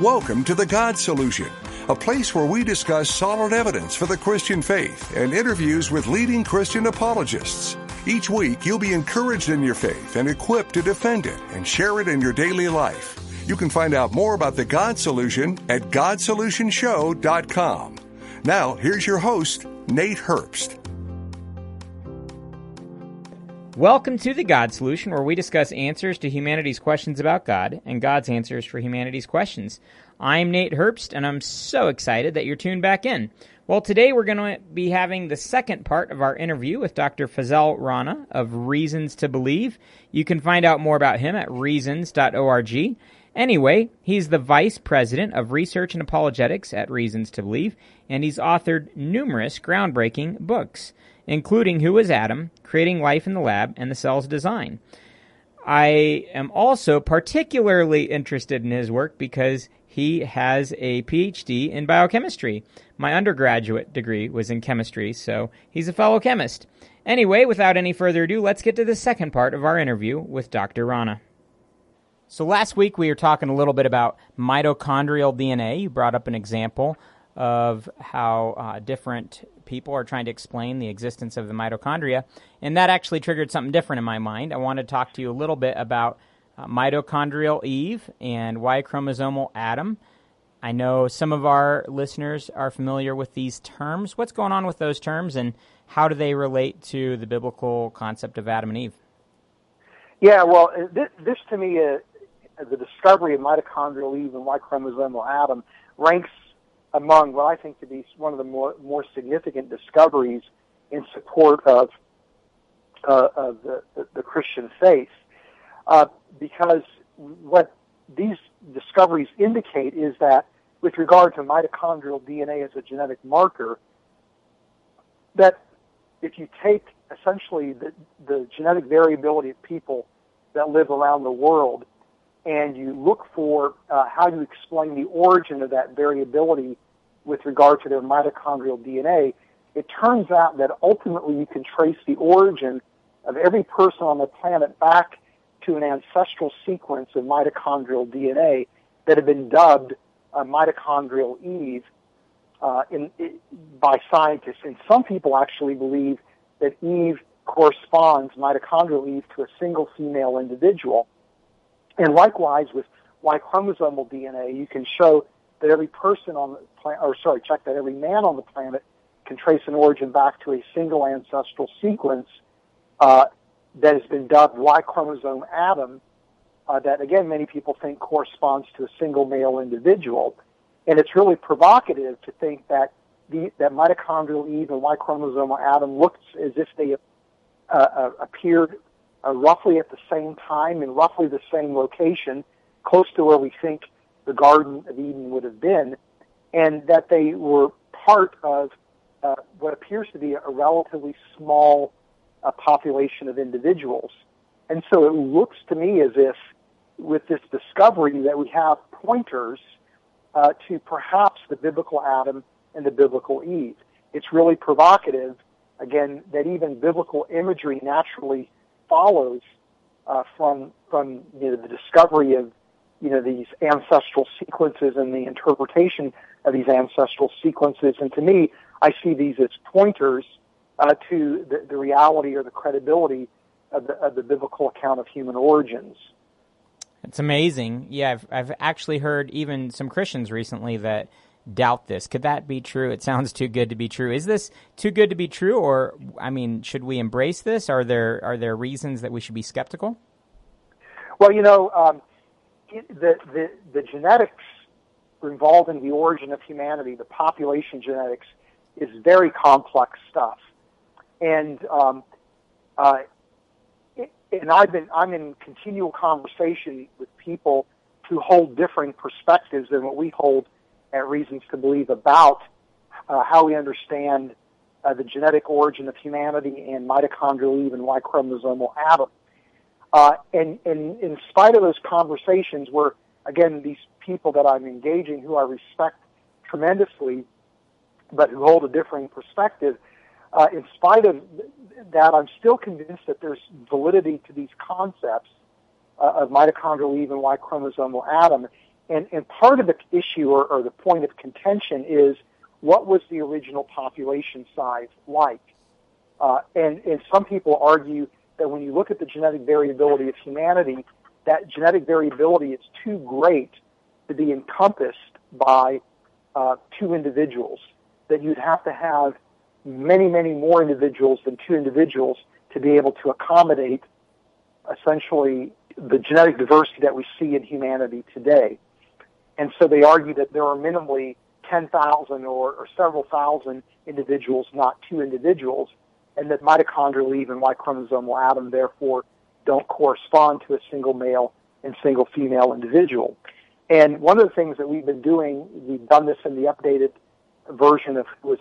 Welcome to The God Solution, a place where we discuss solid evidence for the Christian faith and interviews with leading Christian apologists. Each week, you'll be encouraged in your faith and equipped to defend it and share it in your daily life. You can find out more about The God Solution at GodSolutionShow.com. Now, here's your host, Nate Herbst. Welcome to the God Solution, where we discuss answers to humanity's questions about God and God's answers for humanity's questions. I'm Nate Herbst, and I'm so excited that you're tuned back in. Well, today we're going to be having the second part of our interview with Dr. Fazale Rana of Reasons to Believe. You can find out more about him at reasons.org. Anyway, he's the Vice President of Research and Apologetics at Reasons to Believe, and he's authored numerous groundbreaking books including Who is Adam, Creating Life in the Lab, and the Cell's Design. I am also particularly interested in his work because he has a PhD in biochemistry. My undergraduate degree was in chemistry, so he's a fellow chemist. Anyway, without any further ado, let's get to the second part of our interview with Dr. Rana. So last week we were talking a little bit about mitochondrial DNA. You brought up an example of how uh, different people are trying to explain the existence of the mitochondria. And that actually triggered something different in my mind. I want to talk to you a little bit about uh, mitochondrial Eve and Y chromosomal Adam. I know some of our listeners are familiar with these terms. What's going on with those terms and how do they relate to the biblical concept of Adam and Eve? Yeah, well, uh, this, this to me, uh, the discovery of mitochondrial Eve and Y chromosomal Adam ranks among what I think to be one of the more more significant discoveries in support of uh, of the, the, the, Christian faith, uh, because what these discoveries indicate is that with regard to mitochondrial DNA as a genetic marker, that if you take essentially the, the genetic variability of people that live around the world and you look for uh, how you explain the origin of that variability with regard to their mitochondrial DNA, it turns out that ultimately you can trace the origin of every person on the planet back to an ancestral sequence of mitochondrial DNA that have been dubbed uh, mitochondrial Eve uh, in, in, by scientists. And some people actually believe that Eve corresponds, mitochondrial Eve, to a single female individual. And likewise with Y chromosomal DNA, you can show that every person on the planet, or sorry, check that every man on the planet can trace an origin back to a single ancestral sequence uh, that has been dubbed Y chromosome Adam, uh, that again many people think corresponds to a single male individual. And it's really provocative to think that the, that mitochondrial Eve and Y chromosomal Adam looks as if they uh, uh, appeared uh, roughly at the same time in roughly the same location, close to where we think the Garden of Eden would have been, and that they were part of uh, what appears to be a relatively small uh, population of individuals. And so it looks to me as if with this discovery that we have pointers uh, to perhaps the biblical Adam and the biblical Eve. It's really provocative, again, that even biblical imagery naturally follows uh, from from you know, the discovery of you know, these ancestral sequences and the interpretation of these ancestral sequences. And to me, I see these as pointers uh, to the, the, reality or the credibility of the, of the biblical account of human origins. It's amazing. Yeah, I've, I've actually heard even some Christians recently that doubt this. Could that be true? It sounds too good to be true. Is this too good to be true, or I mean, should we embrace this? Are there are there reasons that we should be skeptical? Well, you know, um, the, the, the genetics involved in the origin of humanity, the population genetics, is very complex stuff. And um, uh, and I've been I'm in continual conversation with people who hold differing perspectives than what we hold at Reasons to Believe about uh, how we understand uh, the genetic origin of humanity and mitochondrial Eve and Y chromosomal Adam. Uh, and, and in spite of those conversations where, again, these people that I'm engaging who I respect tremendously, but who hold a differing perspective, uh, in spite of that, I'm still convinced that there's validity to these concepts uh, of mitochondrial Eve and Y chromosomal Adam. And, and part of the issue or, or the point of contention is what was the original population size like? Uh, and, and some people argue that when you look at the genetic variability of humanity, that genetic variability is too great to be encompassed by uh, two individuals. That you'd have to have many, many more individuals than two individuals to be able to accommodate essentially the genetic diversity that we see in humanity today. And so they argue that there are minimally 10,000 or, or several thousand individuals, not two individuals, and that mitochondrial Eve and Y chromosomal Adam therefore don't correspond to a single male and single female individual. And one of the things that we've been doing, we've done this in the updated version of was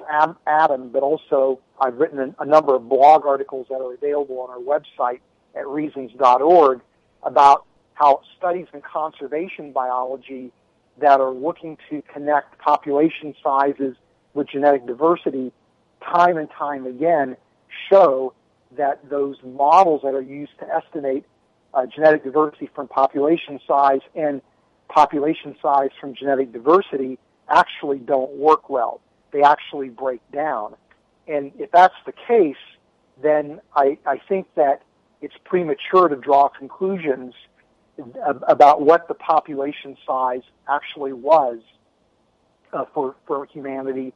Adam, but also I've written a number of blog articles that are available on our website at reasons.org about how studies in conservation biology that are looking to connect population sizes with genetic diversity time and time again show that those models that are used to estimate uh, genetic diversity from population size and population size from genetic diversity actually don't work well. They actually break down. And if that's the case, then I, I think that it's premature to draw conclusions about what the population size actually was uh, for for humanity,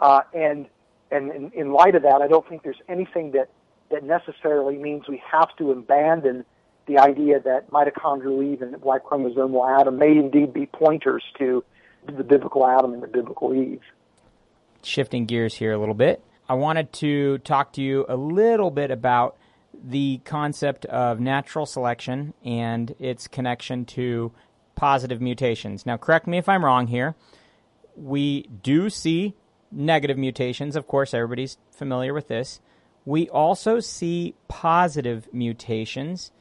uh, and and in, in, light of that, I don't think there's anything that that necessarily means we have to abandon the idea that mitochondrial Eve and Y chromosomal Adam may indeed be pointers to the biblical Adam and the biblical Eve. Shifting gears here a little bit, I wanted to talk to you a little bit about the concept of natural selection and its connection to positive mutations. Now, correct me if I'm wrong here. We do see negative mutations. Of course, everybody's familiar with this. We also see positive mutations,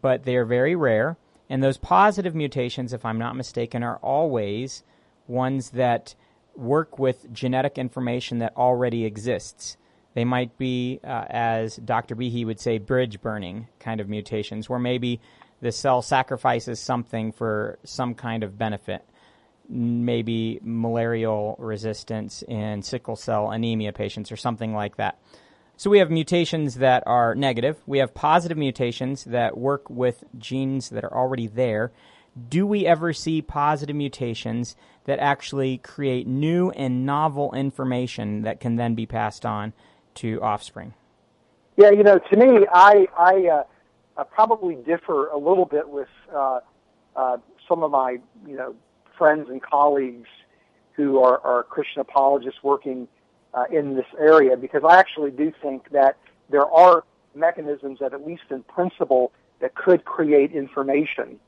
but they are very rare. And those positive mutations, if I'm not mistaken, are always ones that work with genetic information that already exists. They might be, uh, as Dr. Behe would say, bridge burning kind of mutations, where maybe the cell sacrifices something for some kind of benefit. Maybe malarial resistance in sickle cell anemia patients or something like that. So we have mutations that are negative. We have positive mutations that work with genes that are already there. Do we ever see positive mutations that actually create new and novel information that can then be passed on to offspring? Yeah, you know, to me, I I, uh, I probably differ a little bit with uh, uh, some of my you know friends and colleagues who are, are Christian apologists working uh, in this area because I actually do think that there are mechanisms that, at least in principle, that could create information.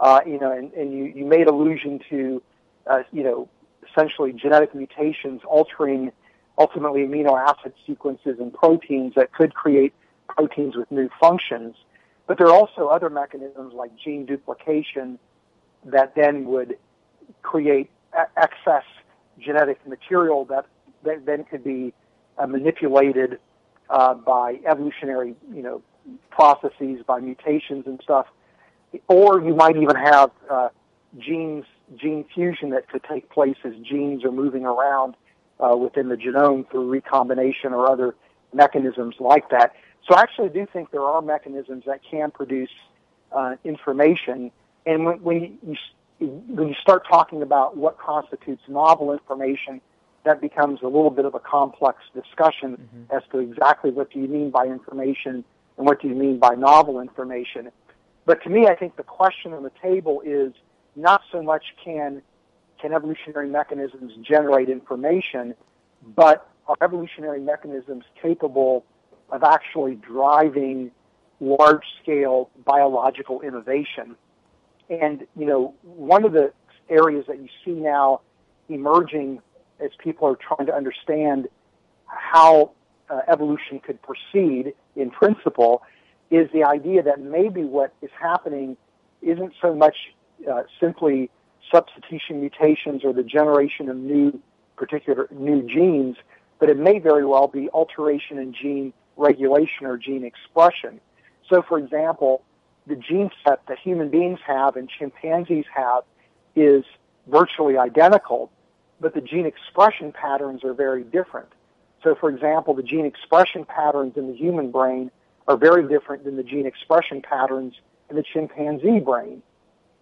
Uh, you know, and, and you, you made allusion to, uh, you know, essentially genetic mutations altering ultimately amino acid sequences and proteins that could create proteins with new functions. But there are also other mechanisms like gene duplication that then would create excess genetic material that, that then could be uh, manipulated uh, by evolutionary, you know, processes, by mutations and stuff. Or you might even have uh, genes, gene fusion that could take place as genes are moving around uh, within the genome through recombination or other mechanisms like that. So I actually do think there are mechanisms that can produce uh, information. And when, when you, when you start talking about what constitutes novel information, that becomes a little bit of a complex discussion mm-hmm. as to exactly what do you mean by information and what do you mean by novel information. But to me, I think the question on the table is not so much can can evolutionary mechanisms generate information, but are evolutionary mechanisms capable of actually driving large scale biological innovation? And, you know, one of the areas that you see now emerging as people are trying to understand how uh, evolution could proceed in principle is the idea that maybe what is happening isn't so much uh, simply substitution mutations or the generation of new particular new genes, but it may very well be alteration in gene regulation or gene expression. So, for example, the gene set that human beings have and chimpanzees have is virtually identical, but the gene expression patterns are very different. So, for example, the gene expression patterns in the human brain are very different than the gene expression patterns in the chimpanzee brain.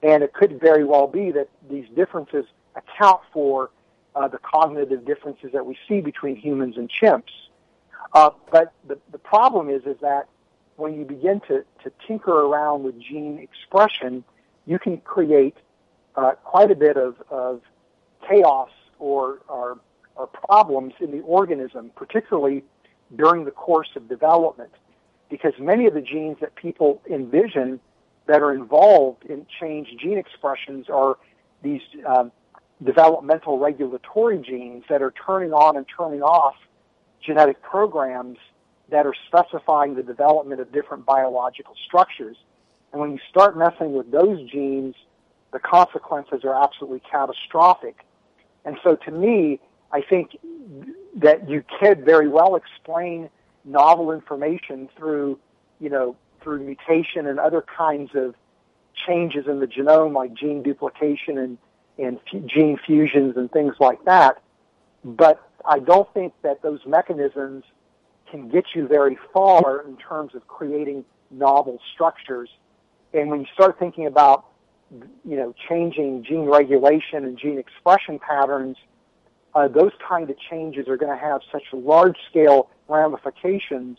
And it could very well be that these differences account for uh, the cognitive differences that we see between humans and chimps. Uh, but the, the problem is, is that when you begin to, to tinker around with gene expression, you can create uh, quite a bit of, of chaos or, or, or problems in the organism, particularly during the course of development, because many of the genes that people envision that are involved in change gene expressions are these um, developmental regulatory genes that are turning on and turning off genetic programs that are specifying the development of different biological structures. And when you start messing with those genes, the consequences are absolutely catastrophic. And so to me, I think that you could very well explain novel information through, you know, through mutation and other kinds of changes in the genome like gene duplication and, and f- gene fusions and things like that. But I don't think that those mechanisms can get you very far in terms of creating novel structures. And when you start thinking about, you know, changing gene regulation and gene expression patterns, uh, those kind of changes are going to have such large scale ramifications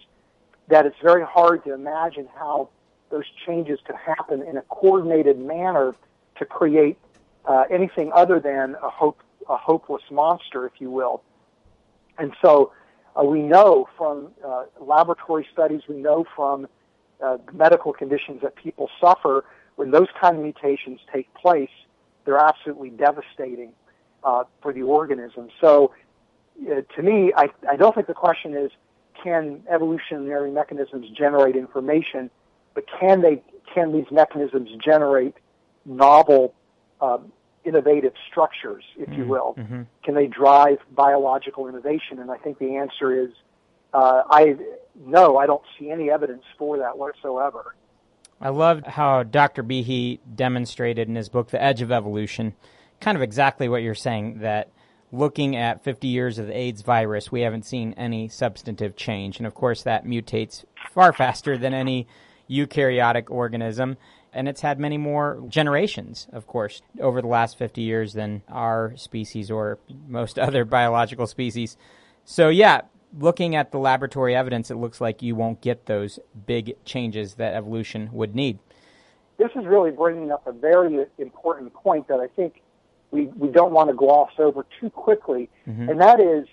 that it's very hard to imagine how those changes could happen in a coordinated manner to create uh, anything other than a hope a hopeless monster, if you will. And so uh, we know from uh, laboratory studies, we know from uh, medical conditions that people suffer when those kind of mutations take place, they're absolutely devastating uh, for the organism. So, uh, to me, I, I don't think the question is can evolutionary mechanisms generate information, but can they can these mechanisms generate novel um, innovative structures, if mm-hmm. you will? Mm-hmm. Can they drive biological innovation? And I think the answer is, uh, I no, I don't see any evidence for that whatsoever. I loved how Dr. Behe demonstrated in his book, The Edge of Evolution, kind of exactly what you're saying that looking at 50 years of the AIDS virus, we haven't seen any substantive change. And of course, that mutates far faster than any eukaryotic organism and it's had many more generations, of course, over the last 50 years than our species or most other biological species. So, yeah, looking at the laboratory evidence, it looks like you won't get those big changes that evolution would need. This is really bringing up a very important point that I think we, we don't want to gloss over too quickly, mm-hmm. and that is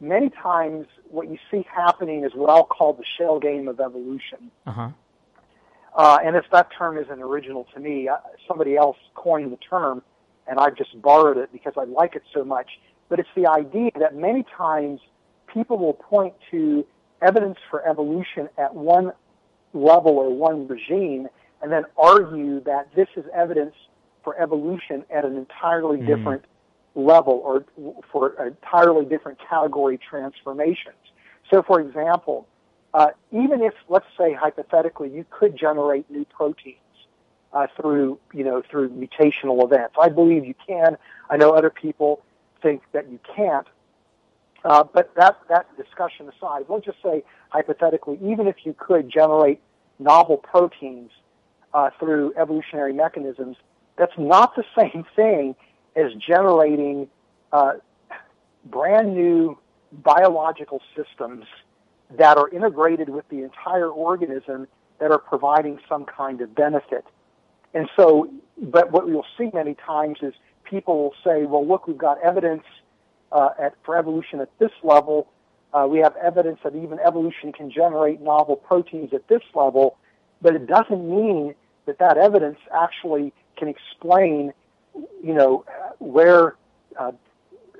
many times what you see happening is what I'll call the shell game of evolution. Uh-huh. Uh, and if that term isn't original to me, uh, somebody else coined the term, and I've just borrowed it because I like it so much. But it's the idea that many times people will point to evidence for evolution at one level or one regime, and then argue that this is evidence for evolution at an entirely mm. different level or for entirely different category transformations. So, for example, uh, even if, let's say, hypothetically, you could generate new proteins uh, through, you know, through mutational events. I believe you can. I know other people think that you can't. Uh, but that that discussion aside, we'll just say hypothetically, even if you could generate novel proteins uh, through evolutionary mechanisms, that's not the same thing as generating uh, brand new biological systems that are integrated with the entire organism that are providing some kind of benefit. And so, but what we'll see many times is people will say, well, look, we've got evidence uh, at, for evolution at this level. Uh, we have evidence that even evolution can generate novel proteins at this level, but it doesn't mean that that evidence actually can explain, you know, where, uh,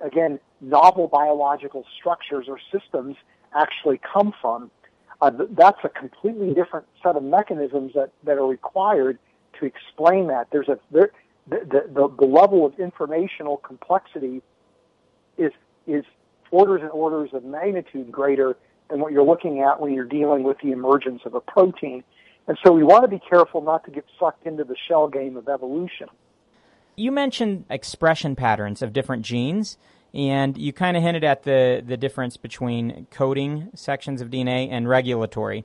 again, novel biological structures or systems actually come from. Uh, that's a completely different set of mechanisms that, that are required to explain that. There's a there, the, the, the level of informational complexity is is orders and orders of magnitude greater than what you're looking at when you're dealing with the emergence of a protein. And so we want to be careful not to get sucked into the shell game of evolution. You mentioned expression patterns of different genes, and you kind of hinted at the, the difference between coding sections of DNA and regulatory.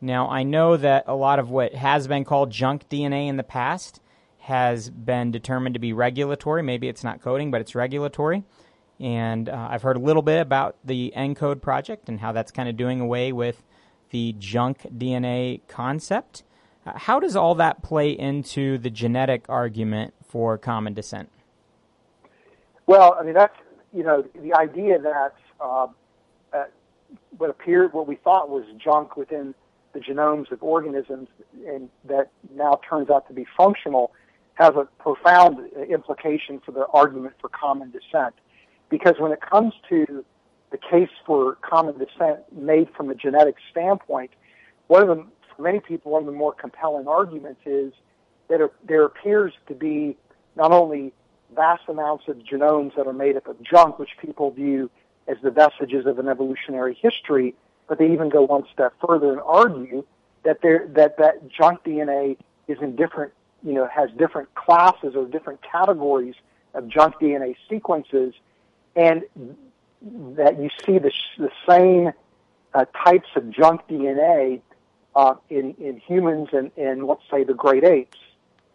Now, I know that a lot of what has been called junk DNA in the past has been determined to be regulatory. Maybe it's not coding, but it's regulatory. And uh, I've heard a little bit about the ENCODE project and how that's kind of doing away with the junk DNA concept. Uh, how does all that play into the genetic argument for common descent? Well, I mean, that's, you know, the idea that uh, what appeared, what we thought was junk within the genomes of organisms and that now turns out to be functional has a profound implication for the argument for common descent. Because when it comes to the case for common descent made from a genetic standpoint, one of the, for many people, one of the more compelling arguments is that there appears to be not only vast amounts of genomes that are made up of junk, which people view as the vestiges of an evolutionary history, but they even go one step further and argue that there that that junk DNA is in different you know has different classes or different categories of junk DNA sequences, and that you see the the same uh, types of junk DNA uh, in in humans and in let's say the great apes.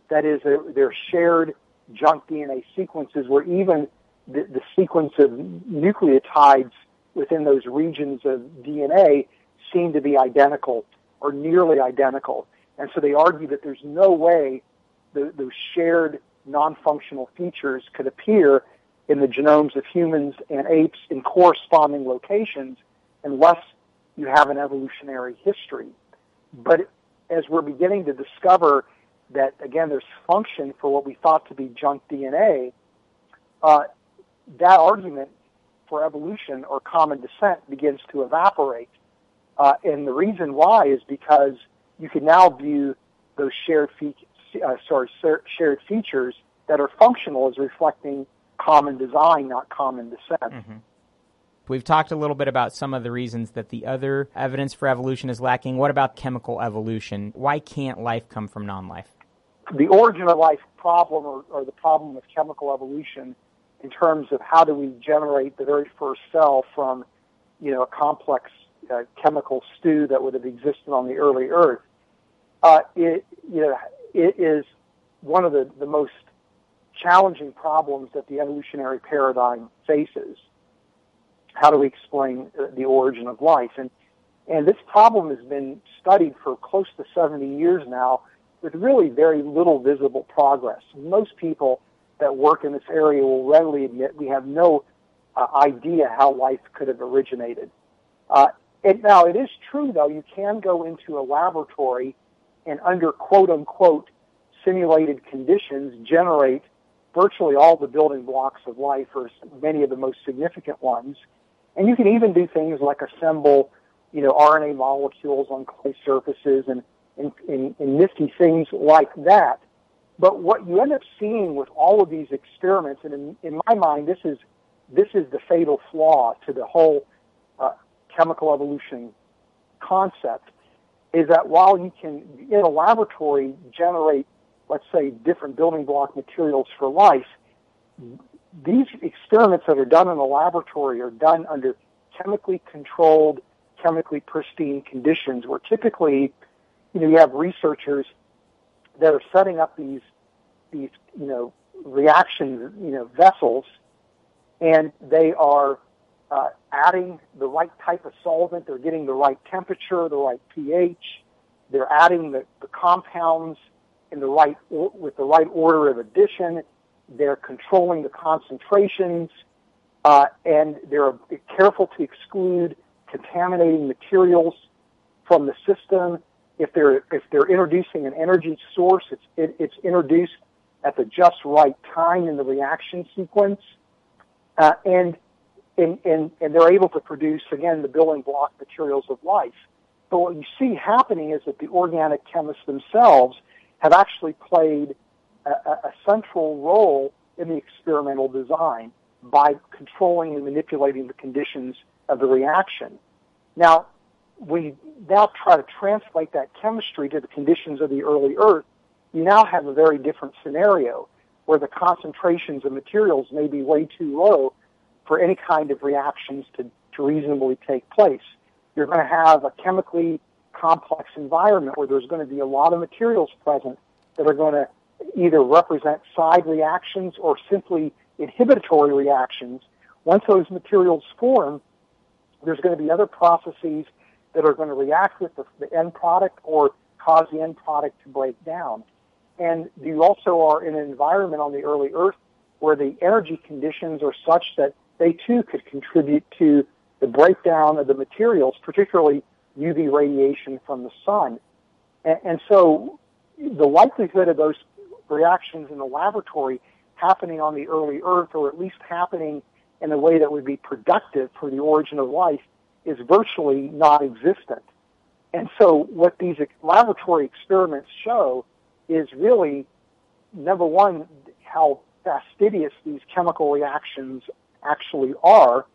That is, they're shared junk DNA sequences where even the, the sequence of nucleotides within those regions of DNA seem to be identical or nearly identical. And so they argue that there's no way those shared non-functional features could appear in the genomes of humans and apes in corresponding locations unless you have an evolutionary history. But as we're beginning to discover that, again, there's function for what we thought to be junk DNA, uh, that argument for evolution or common descent begins to evaporate. Uh, and the reason why is because you can now view those shared fe- uh, sorry, shared features that are functional as reflecting common design, not common descent. Mm-hmm. We've talked a little bit about some of the reasons that the other evidence for evolution is lacking. What about chemical evolution? Why can't life come from non life? The origin of life problem or, or the problem of chemical evolution in terms of how do we generate the very first cell from, you know, a complex uh, chemical stew that would have existed on the early Earth. Uh, it, you know, it is one of the, the most challenging problems that the evolutionary paradigm faces. How do we explain uh, the origin of life? And, and this problem has been studied for close to 70 years now with really very little visible progress. Most people that work in this area will readily admit we have no uh, idea how life could have originated. Uh, it, now, it is true, though, you can go into a laboratory and under quote unquote simulated conditions generate virtually all the building blocks of life or many of the most significant ones. And you can even do things like assemble, you know, RNA molecules on clay surfaces and, and, and, and nifty things like that. But what you end up seeing with all of these experiments, and in, in my mind, this is this is the fatal flaw to the whole uh, chemical evolution concept, is that while you can in a laboratory generate, let's say, different building block materials for life, these experiments that are done in a laboratory are done under chemically controlled, chemically pristine conditions, where typically, you know, you have researchers that are setting up these these you know reaction you know vessels, and they are uh, adding the right type of solvent. They're getting the right temperature, the right pH. They're adding the, the compounds in the right or, with the right order of addition. They're controlling the concentrations, uh, and they're careful to exclude contaminating materials from the system if they're if they're introducing an energy source, it's it, it's introduced at the just right time in the reaction sequence, uh, and, and and and they're able to produce again the building block materials of life. But what you see happening is that the organic chemists themselves have actually played a, a central role in the experimental design by controlling and manipulating the conditions of the reaction. Now, we now try to translate that chemistry to the conditions of the early Earth, you now have a very different scenario where the concentrations of materials may be way too low for any kind of reactions to, to reasonably take place. You're going to have a chemically complex environment where there's going to be a lot of materials present that are going to either represent side reactions or simply inhibitory reactions. Once those materials form, there's going to be other processes that are going to react with the, the end product or cause the end product to break down. And you also are in an environment on the early Earth where the energy conditions are such that they too could contribute to the breakdown of the materials, particularly UV radiation from the sun. And, and so the likelihood of those reactions in the laboratory happening on the early Earth, or at least happening in a way that would be productive for the origin of life, is virtually non-existent. And so what these laboratory experiments show is really, number one, how fastidious these chemical reactions actually are,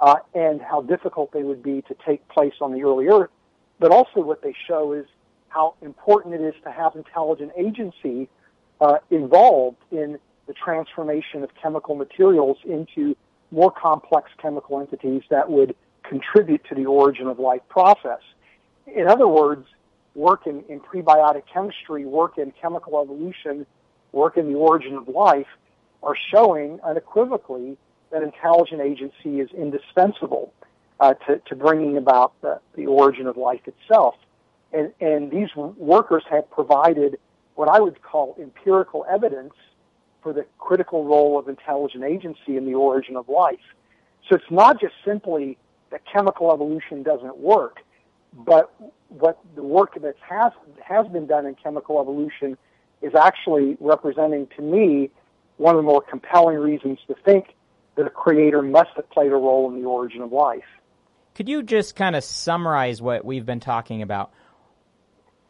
uh, and how difficult they would be to take place on the early Earth. But also what they show is how important it is to have intelligent agency uh, involved in the transformation of chemical materials into more complex chemical entities that would contribute to the origin of life process. In other words, work in, in prebiotic chemistry, work in chemical evolution, work in the origin of life are showing unequivocally that intelligent agency is indispensable uh, to, to bringing about the, the origin of life itself. And, and these workers have provided what I would call empirical evidence for the critical role of intelligent agency in the origin of life. So it's not just simply that chemical evolution doesn't work, but what the work that has has been done in chemical evolution is actually representing to me one of the more compelling reasons to think that a creator must have played a role in the origin of life. Could you just kind of summarize what we've been talking about?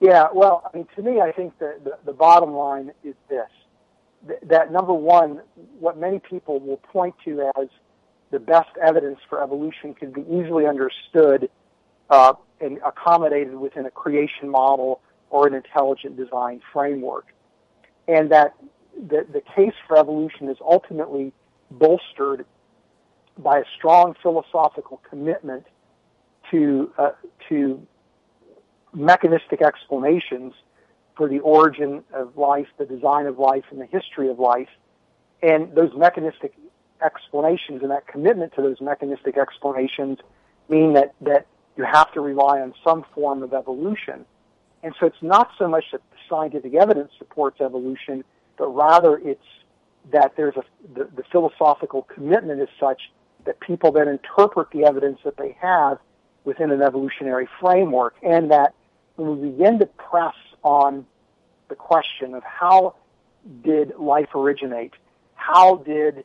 Yeah, well, I mean, to me, I think that the, the bottom line is this: that number one, what many people will point to as the best evidence for evolution can be easily understood uh, and accommodated within a creation model or an intelligent design framework, and that the, the case for evolution is ultimately bolstered by a strong philosophical commitment to uh, to mechanistic explanations for the origin of life, the design of life, and the history of life. And those mechanistic explanations and that commitment to those mechanistic explanations mean that, that you have to rely on some form of evolution. And so it's not so much that scientific evidence supports evolution, but rather it's that there's a, the, the philosophical commitment is such that people then interpret the evidence that they have within an evolutionary framework and that when we begin to press on the question of how did life originate, how did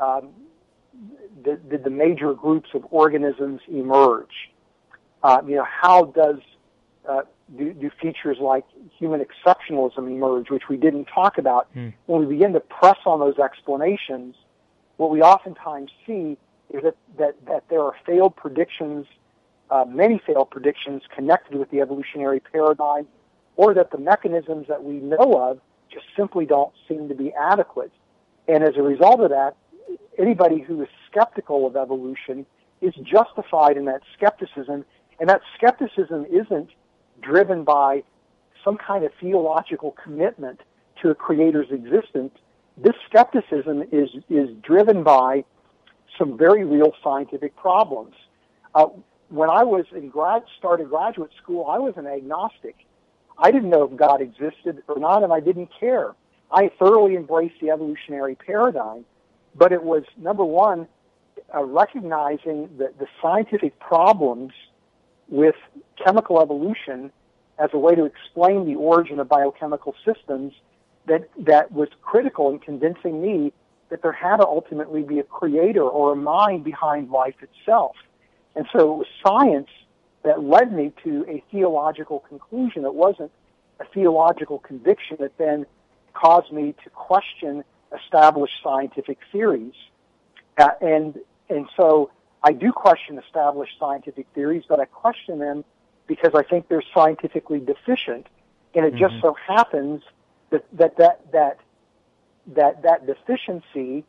um, the, did the major groups of organisms emerge? Uh, you know, how does uh, do, do, features like human exceptionalism emerge, which we didn't talk about? Hmm. When we begin to press on those explanations, what we oftentimes see is that, that, that there are failed predictions uh, many failed predictions connected with the evolutionary paradigm, or that the mechanisms that we know of just simply don't seem to be adequate. And as a result of that, anybody who is skeptical of evolution is justified in that skepticism, and that skepticism isn't driven by some kind of theological commitment to a creator's existence. This skepticism is, is driven by some very real scientific problems. Uh, when I was in grad started graduate school, I was an agnostic. I didn't know if God existed or not, and I didn't care. I thoroughly embraced the evolutionary paradigm, but it was number one, uh, recognizing that the scientific problems with chemical evolution as a way to explain the origin of biochemical systems that that was critical in convincing me that there had to ultimately be a creator or a mind behind life itself. And so it was science that led me to a theological conclusion. It wasn't a theological conviction that then caused me to question established scientific theories. Uh, and, and so I do question established scientific theories, but I question them because I think they're scientifically deficient. And it mm-hmm. just so happens that, that, that, that that that deficiency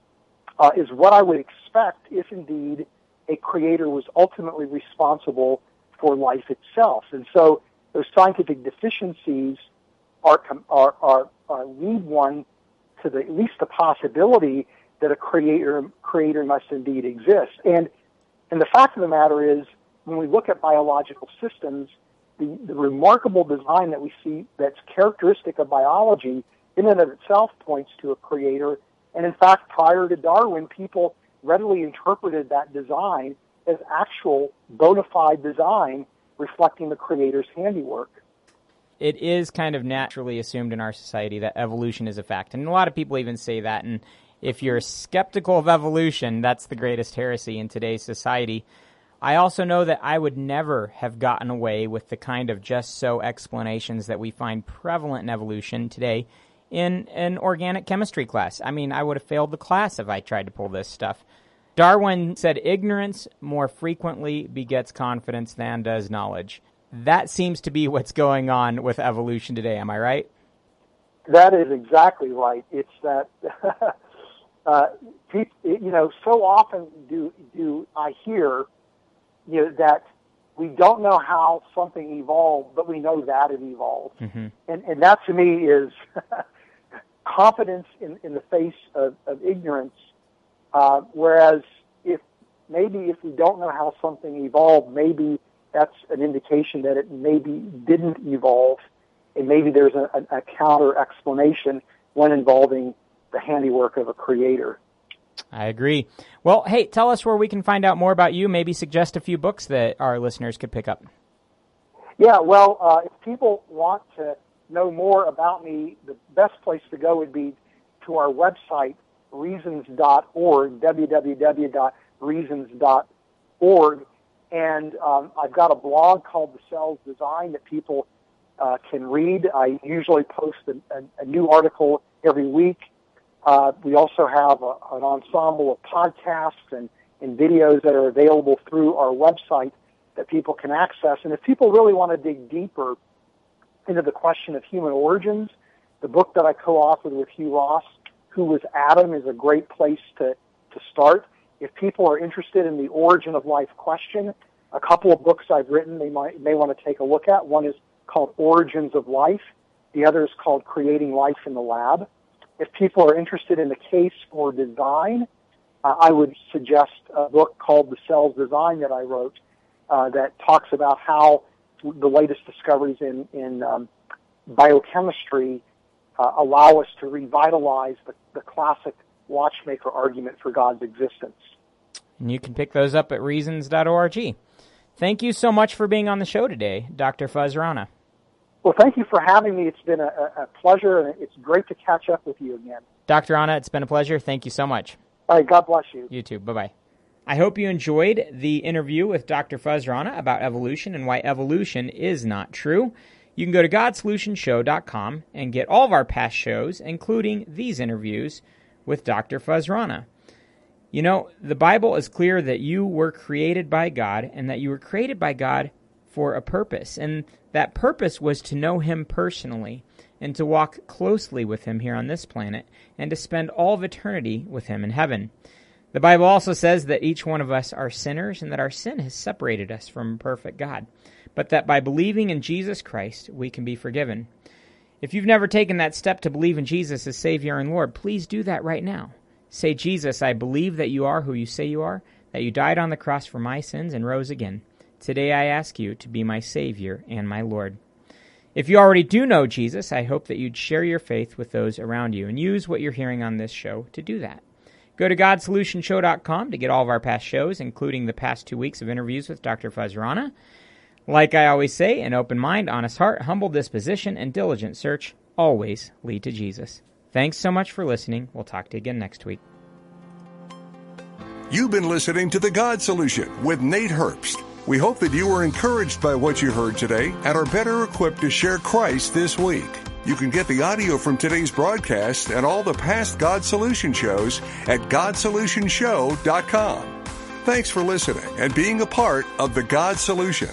uh, is what I would expect if indeed a creator was ultimately responsible for life itself. And so those scientific deficiencies are, are, are, are lead one to the, at least the possibility that a creator, creator must indeed exist. And, and the fact of the matter is, when we look at biological systems, the, the remarkable design that we see that's characteristic of biology in and of itself points to a creator. And in fact, prior to Darwin, people readily interpreted that design as actual bona fide design reflecting the creator's handiwork. It is kind of naturally assumed in our society that evolution is a fact. And a lot of people even say that. And if you're skeptical of evolution, that's the greatest heresy in today's society. I also know that I would never have gotten away with the kind of just so explanations that we find prevalent in evolution today in an organic chemistry class. I mean, I would have failed the class if I tried to pull this stuff. Darwin said ignorance more frequently begets confidence than does knowledge. That seems to be what's going on with evolution today. Am I right? That is exactly right. It's that, uh, you know, so often do do I hear, you know, that we don't know how something evolved, but we know that it evolved, mm-hmm. and and that to me is confidence in in the face of, of ignorance uh, whereas if maybe if we don't know how something evolved, maybe that's an indication that it maybe didn't evolve, and maybe there's a, a, a counter explanation when involving the handiwork of a creator. I agree. Well, hey, tell us where we can find out more about you. Maybe suggest a few books that our listeners could pick up. Yeah, well, uh, if people want to know more about me, the best place to go would be to our website, reasons.org, www.reasons.org. And um, I've got a blog called The Cells Design that people uh, can read. I usually post a, a, a new article every week. Uh, we also have a, an ensemble of podcasts and, and videos that are available through our website that people can access. And if people really want to dig deeper into the question of human origins, the book that I co-authored with Hugh Ross who was Adam is a great place to, to start. If people are interested in the origin of life question, a couple of books I've written they might may want to take a look at. One is called Origins of Life. The other is called Creating Life in the Lab. If people are interested in the case for design, uh, I would suggest a book called The Cells Design that I wrote uh, that talks about how the latest discoveries in, in um, biochemistry uh, allow us to revitalize the, the classic watchmaker argument for God's existence. And you can pick those up at reasons.org. Thank you so much for being on the show today, Dr. Fuz Rana. Well, thank you for having me. It's been a, a pleasure, and it's great to catch up with you again. Dr. Rana, it's been a pleasure. Thank you so much. All right, God bless you. You too. Bye bye. I hope you enjoyed the interview with Dr. Fuz Rana about evolution and why evolution is not true. You can go to GodSolutionShow.com and get all of our past shows, including these interviews with Dr. Fuz Rana. You know, the Bible is clear that you were created by God and that you were created by God for a purpose. And that purpose was to know Him personally and to walk closely with Him here on this planet and to spend all of eternity with Him in heaven. The Bible also says that each one of us are sinners and that our sin has separated us from perfect God but that by believing in Jesus Christ, we can be forgiven. If you've never taken that step to believe in Jesus as Savior and Lord, please do that right now. Say, Jesus, I believe that you are who you say you are, that you died on the cross for my sins and rose again. Today I ask you to be my Savior and my Lord. If you already do know Jesus, I hope that you'd share your faith with those around you and use what you're hearing on this show to do that. Go to GodSolutionShow.com to get all of our past shows, including the past two weeks of interviews with Dr. Fuz Rana. Like I always say, an open mind, honest heart, humble disposition, and diligent search always lead to Jesus. Thanks so much for listening. We'll talk to you again next week. You've been listening to The God Solution with Nate Herbst. We hope that you were encouraged by what you heard today and are better equipped to share Christ this week. You can get the audio from today's broadcast and all the past God Solution shows at GodSolutionShow.com. Thanks for listening and being a part of The God Solution.